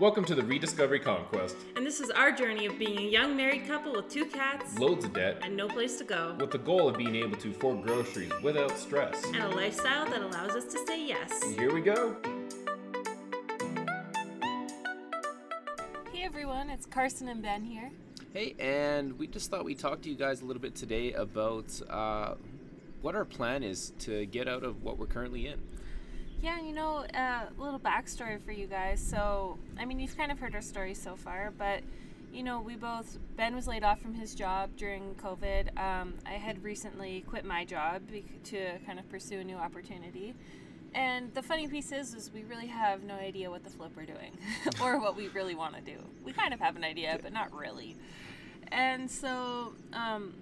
Welcome to the Rediscovery Conquest. And this is our journey of being a young married couple with two cats Loads of debt, and no place to go, with the goal of being able to afford groceries without stress. and a lifestyle that allows us to say yes. Here we go. Hey everyone, it's Carson and Ben here. Hey, and we just thought we'd talk to you guys a little bit today about uh, what our plan is to get out of what we're currently in. Yeah, you know, uh, a little backstory for you guys. So, I mean, you've kind of heard our story so far, but you know, we both Ben was laid off from his job during COVID. Um, I had recently quit my job to kind of pursue a new opportunity. And the funny piece is, is we really have no idea what the flip we're doing, or what we really want to do. We kind of have an idea, but not really. And so, um,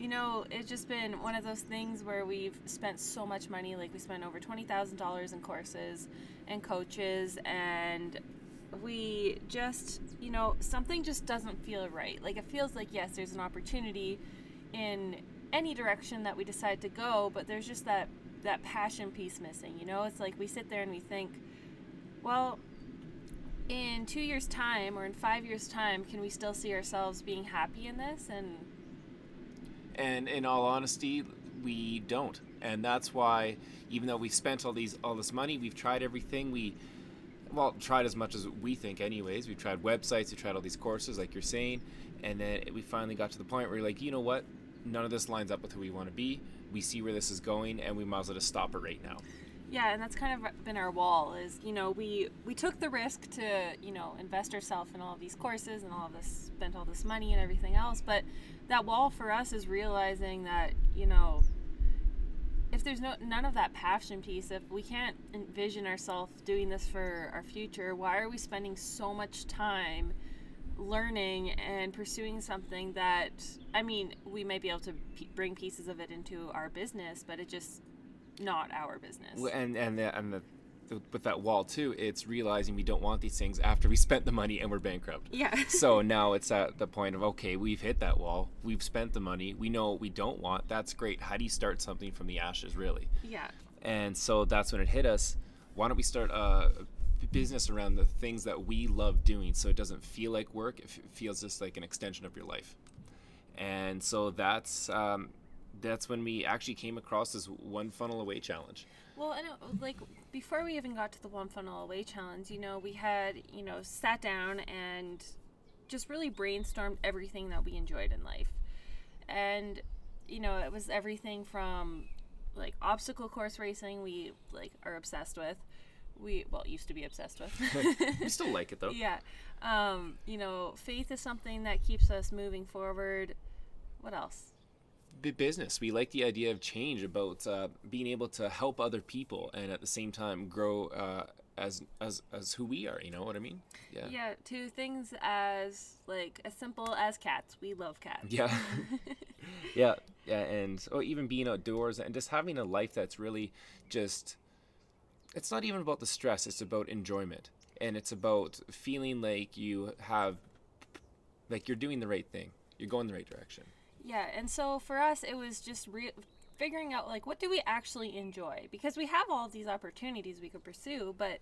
you know, it's just been one of those things where we've spent so much money. Like we spent over twenty thousand dollars in courses and coaches, and we just, you know, something just doesn't feel right. Like it feels like yes, there's an opportunity in any direction that we decide to go, but there's just that that passion piece missing. You know, it's like we sit there and we think, well, in two years' time or in five years' time, can we still see ourselves being happy in this? And And in all honesty, we don't. And that's why, even though we've spent all these all this money, we've tried everything. We well tried as much as we think, anyways. We've tried websites, we tried all these courses, like you're saying, and then we finally got to the point where we're like, you know what? None of this lines up with who we want to be. We see where this is going, and we might as well just stop it right now. Yeah, and that's kind of been our wall. Is you know we we took the risk to you know invest ourselves in all these courses and all of this spent all this money and everything else, but that wall for us is realizing that you know if there's no none of that passion piece, if we can't envision ourselves doing this for our future, why are we spending so much time learning and pursuing something that I mean, we may be able to p- bring pieces of it into our business, but it just not our business. And and the, and the, with that wall too, it's realizing we don't want these things after we spent the money and we're bankrupt. yeah. so now it's at the point of okay, we've hit that wall, we've spent the money, we know what we don't want. That's great. How do you start something from the ashes, really? yeah. And so that's when it hit us. Why don't we start a business around the things that we love doing, so it doesn't feel like work. It feels just like an extension of your life. And so that's um, that's when we actually came across this one funnel away challenge. Well, and know, like before we even got to the one funnel away challenge, you know, we had you know sat down and just really brainstormed everything that we enjoyed in life, and you know, it was everything from like obstacle course racing, we like are obsessed with. We well used to be obsessed with. we still like it though. yeah, um, you know, faith is something that keeps us moving forward. What else? B- business. We like the idea of change about uh, being able to help other people and at the same time grow uh, as as as who we are. You know what I mean? Yeah. Yeah, to things as like as simple as cats. We love cats. Yeah. yeah. Yeah. And or even being outdoors and just having a life that's really just. It's not even about the stress. It's about enjoyment, and it's about feeling like you have, like you're doing the right thing. You're going the right direction. Yeah, and so for us, it was just re- figuring out like what do we actually enjoy because we have all these opportunities we could pursue, but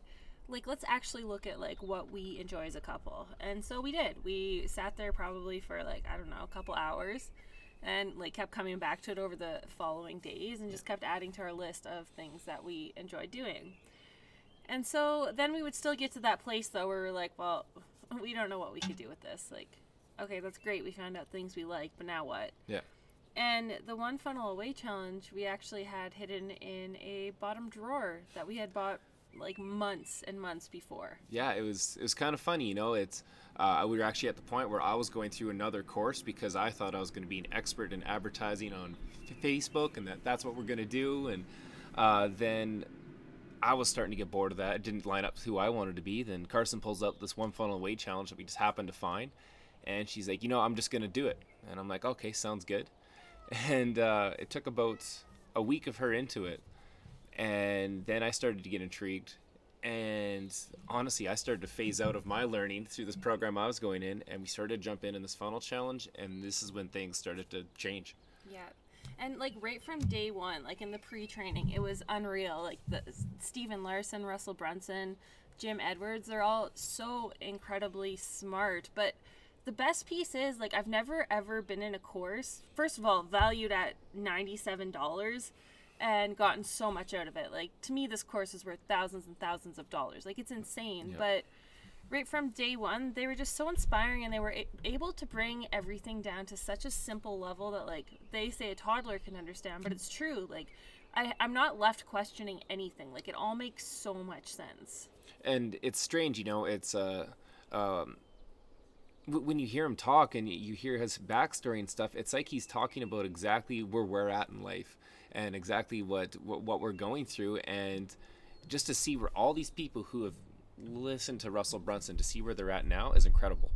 like let's actually look at like what we enjoy as a couple. And so we did. We sat there probably for like I don't know a couple hours, and like kept coming back to it over the following days, and just kept adding to our list of things that we enjoyed doing. And so then we would still get to that place though where we're like, well, we don't know what we could do with this. Like, okay, that's great. We found out things we like, but now what? Yeah. And the one funnel away challenge we actually had hidden in a bottom drawer that we had bought like months and months before. yeah it was it was kind of funny you know it's uh, we were actually at the point where i was going through another course because i thought i was going to be an expert in advertising on facebook and that that's what we're going to do and uh, then i was starting to get bored of that it didn't line up with who i wanted to be then carson pulls up this one funnel away challenge that we just happened to find and she's like you know i'm just to do it and i'm like okay sounds good and uh, it took about a week of her into it and then I started to get intrigued. And honestly, I started to phase out of my learning through this program I was going in, and we started to jump in in this funnel challenge, and this is when things started to change. Yeah. And like right from day one, like in the pre-training, it was unreal. Like the Stephen Larsen, Russell Brunson, Jim Edwards, they're all so incredibly smart. But the best piece is like I've never ever been in a course, first of all, valued at $97 and gotten so much out of it. Like to me this course is worth thousands and thousands of dollars. Like it's insane, Yeah. but right from day one they were just so inspiring and they were a- able to bring everything down to such a simple level that like they say a toddler can understand but it's true like I, i'm not left questioning anything like it all makes so much sense and it's strange, you know. It's uh, um, when you hear him talk and you hear his backstory and stuff, it's like he's talking about exactly where we're at in life and exactly what what, what we're going through, and just to see where all these people who have listened to Russell Brunson to see where they're at now is incredible,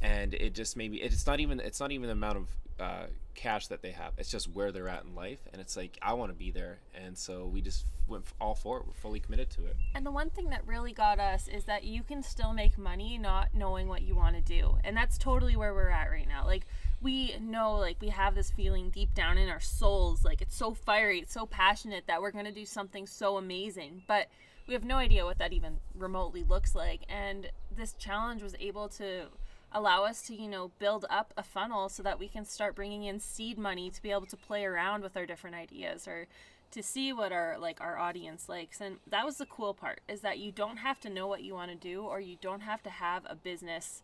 and it just made me. It's not even it's not even the amount of uh, cash that they have. It's just where they're at in life, and it's like I want to be there, and so we just went all for it. We're fully committed to it. and the one thing that really got us is that you can still make money not knowing what you want to do and that's totally where we're at right now like we know like we have this feeling deep down in our souls like it's so fiery it's so passionate that we're going to do something so amazing but we have no idea what that even remotely looks like and this challenge was able to allow us to you know build up a funnel so that we can start bringing in seed money to be able to play around with our different ideas or to see what our like our audience likes. And that was the cool part is that you don't have to know what you want to do or you don't have to have a business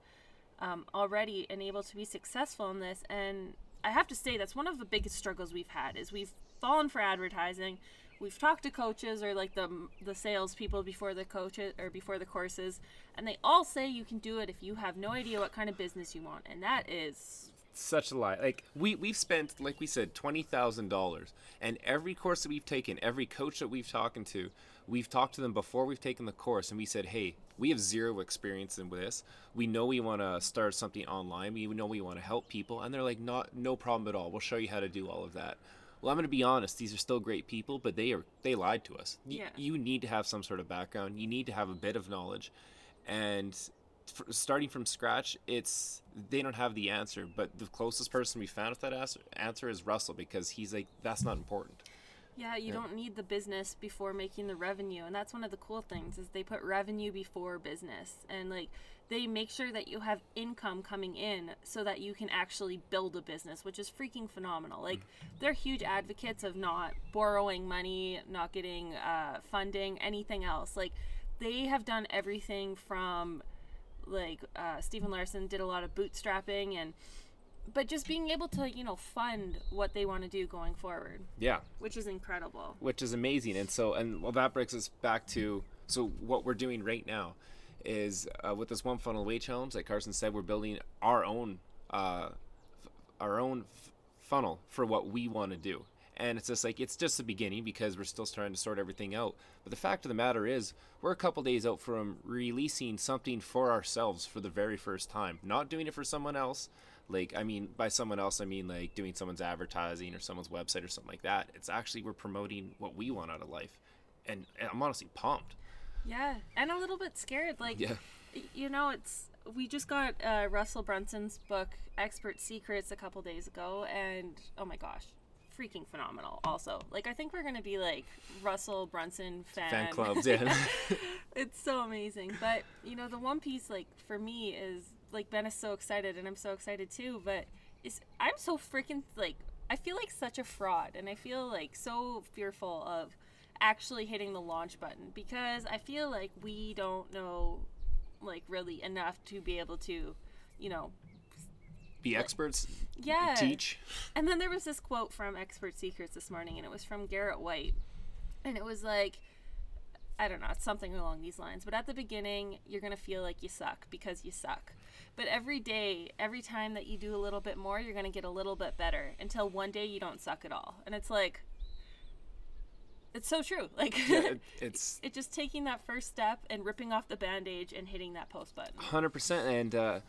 um, already and able to be successful in this. And i have to say that's one of the biggest struggles we've had is we've fallen for advertising we've talked to coaches or like the the sales people before the coaches or before the courses and they all say you can do it if you have no idea what kind of business you want and that is such a lie. Like we we've spent, like we said, twenty thousand dollars, and every course that we've taken, every coach that we've talked to, we've talked to them before we've taken the course, and we said, hey, we have zero experience in this. We know we want to start something online. We know we want to help people, and they're like, not no problem at all. We'll show you how to do all of that. Well, I'm going to be honest. These are still great people, but they are they lied to us. Y- Yeah. You need to have some sort of background. You need to have a bit of knowledge, and f- starting from scratch, it's they don't have the answer. But the closest person we found with that answer, answer is Russell because he's like that's not important. Yeah, you don't need the business before making the revenue. And that's one of the cool things is they put revenue before business. And like they make sure that you have income coming in so that you can actually build a business, which is freaking phenomenal. Like they're huge advocates of not borrowing money, not getting uh, funding, anything else. Like they have done everything from like uh, Stephen Larsen did a lot of bootstrapping and but just being able to, you know, fund what they want to do going forward, Yeah, which is incredible. which is amazing. And so, and well, that brings us back to so what we're doing right now is uh, with this one funnel away challenge, like Carson said, we're building our own uh, f- our own f- funnel for what we want to do. And it's just like it's just the beginning because we're still trying to sort everything out. But the fact of the matter is, we're a couple days out from releasing something for ourselves for the very first time. Not doing it for someone else. Like I mean, by someone else, I mean like doing someone's advertising or someone's website or something like that. It's actually we're promoting what we want out of life, and, and I'm honestly pumped. Yeah, and a little bit scared. Like, Yeah. you know, it's we just got uh, Russell Brunson's book Expert Secrets a couple days ago, and oh my gosh, freaking phenomenal. Also, like I think we're gonna be like Russell Brunson fan, Fan clubs, yeah. it's so amazing. But you know, the one piece like for me is like Ben is so excited, and I'm so excited too. But is I'm so freaking like I feel like such a fraud, and I feel like so fearful of actually hitting the launch button because I feel like we don't know like really enough to be able to, you know, Be experts, yeah. teach. And then there was this quote from Expert Secrets this morning, and it was from Garrett White. And it was like, I don't know, it's something along these lines. But at the beginning, you're going to feel like you suck because you suck. But every day, every time that you do a little bit more, you're going to get a little bit better until one day you don't suck at all. And it's like, it's so true. Like, Yeah, it, it's it just taking that first step and ripping off the bandage and hitting that post button. hundred percent, and uh,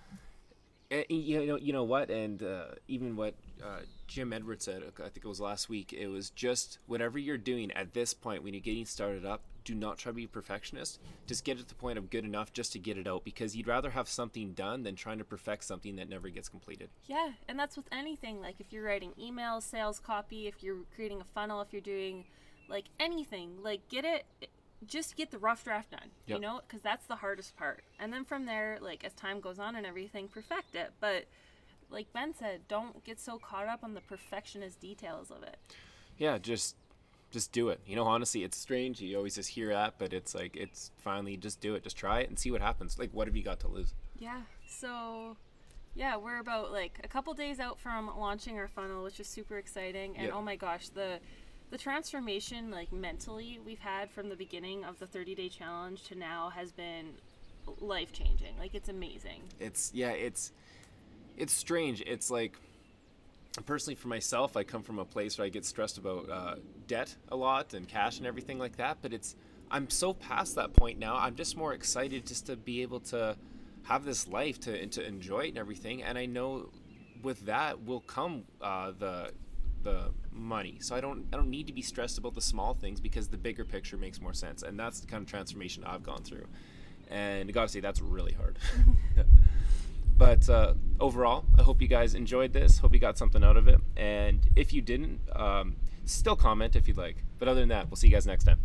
eh, you know, you know what, and uh, even what uh, Jim Edwards said, I think it was last week. It was just whatever you're doing at this point when you're getting started up. Do not try to be a perfectionist. Just get it to the point of good enough just to get it out because you'd rather have something done than trying to perfect something that never gets completed. Yeah, and that's with anything. Like if you're writing emails, sales copy, if you're creating a funnel, if you're doing like anything, like get it just get the rough draft done, you know, because that's the hardest part. And then from there, like as time goes on and everything, perfect it. But like Ben said, don't get so caught up on the perfectionist details of it. yeah, just just do it. You know, honestly, it's strange. You always just hear that, but it's like it's finally just do it. Just try it and see what happens. Like, what have you got to lose? Yeah. So, yeah, we're about like a couple days out from launching our funnel, which is super exciting. And Yeah. oh my gosh, the the transformation like mentally we've had from the beginning of the 30 day challenge to now has been life changing. Like it's amazing. It's yeah, it's it's strange. It's like personally for myself, I come from a place where I get stressed about uh, debt a lot and cash and everything like that. But it's I'm so past that point now. I'm just more excited just to be able to have this life to and to enjoy it and everything. And I know with that will come uh, the the money. So I don't I don't need to be stressed about the small things because the bigger picture makes more sense. And that's the kind of transformation I've gone through. And gotta say that's really hard. But uh, overall, I hope you guys enjoyed this. Hope you got something out of it. And if you didn't, um, still comment if you'd like. But other than that, we'll see you guys next time.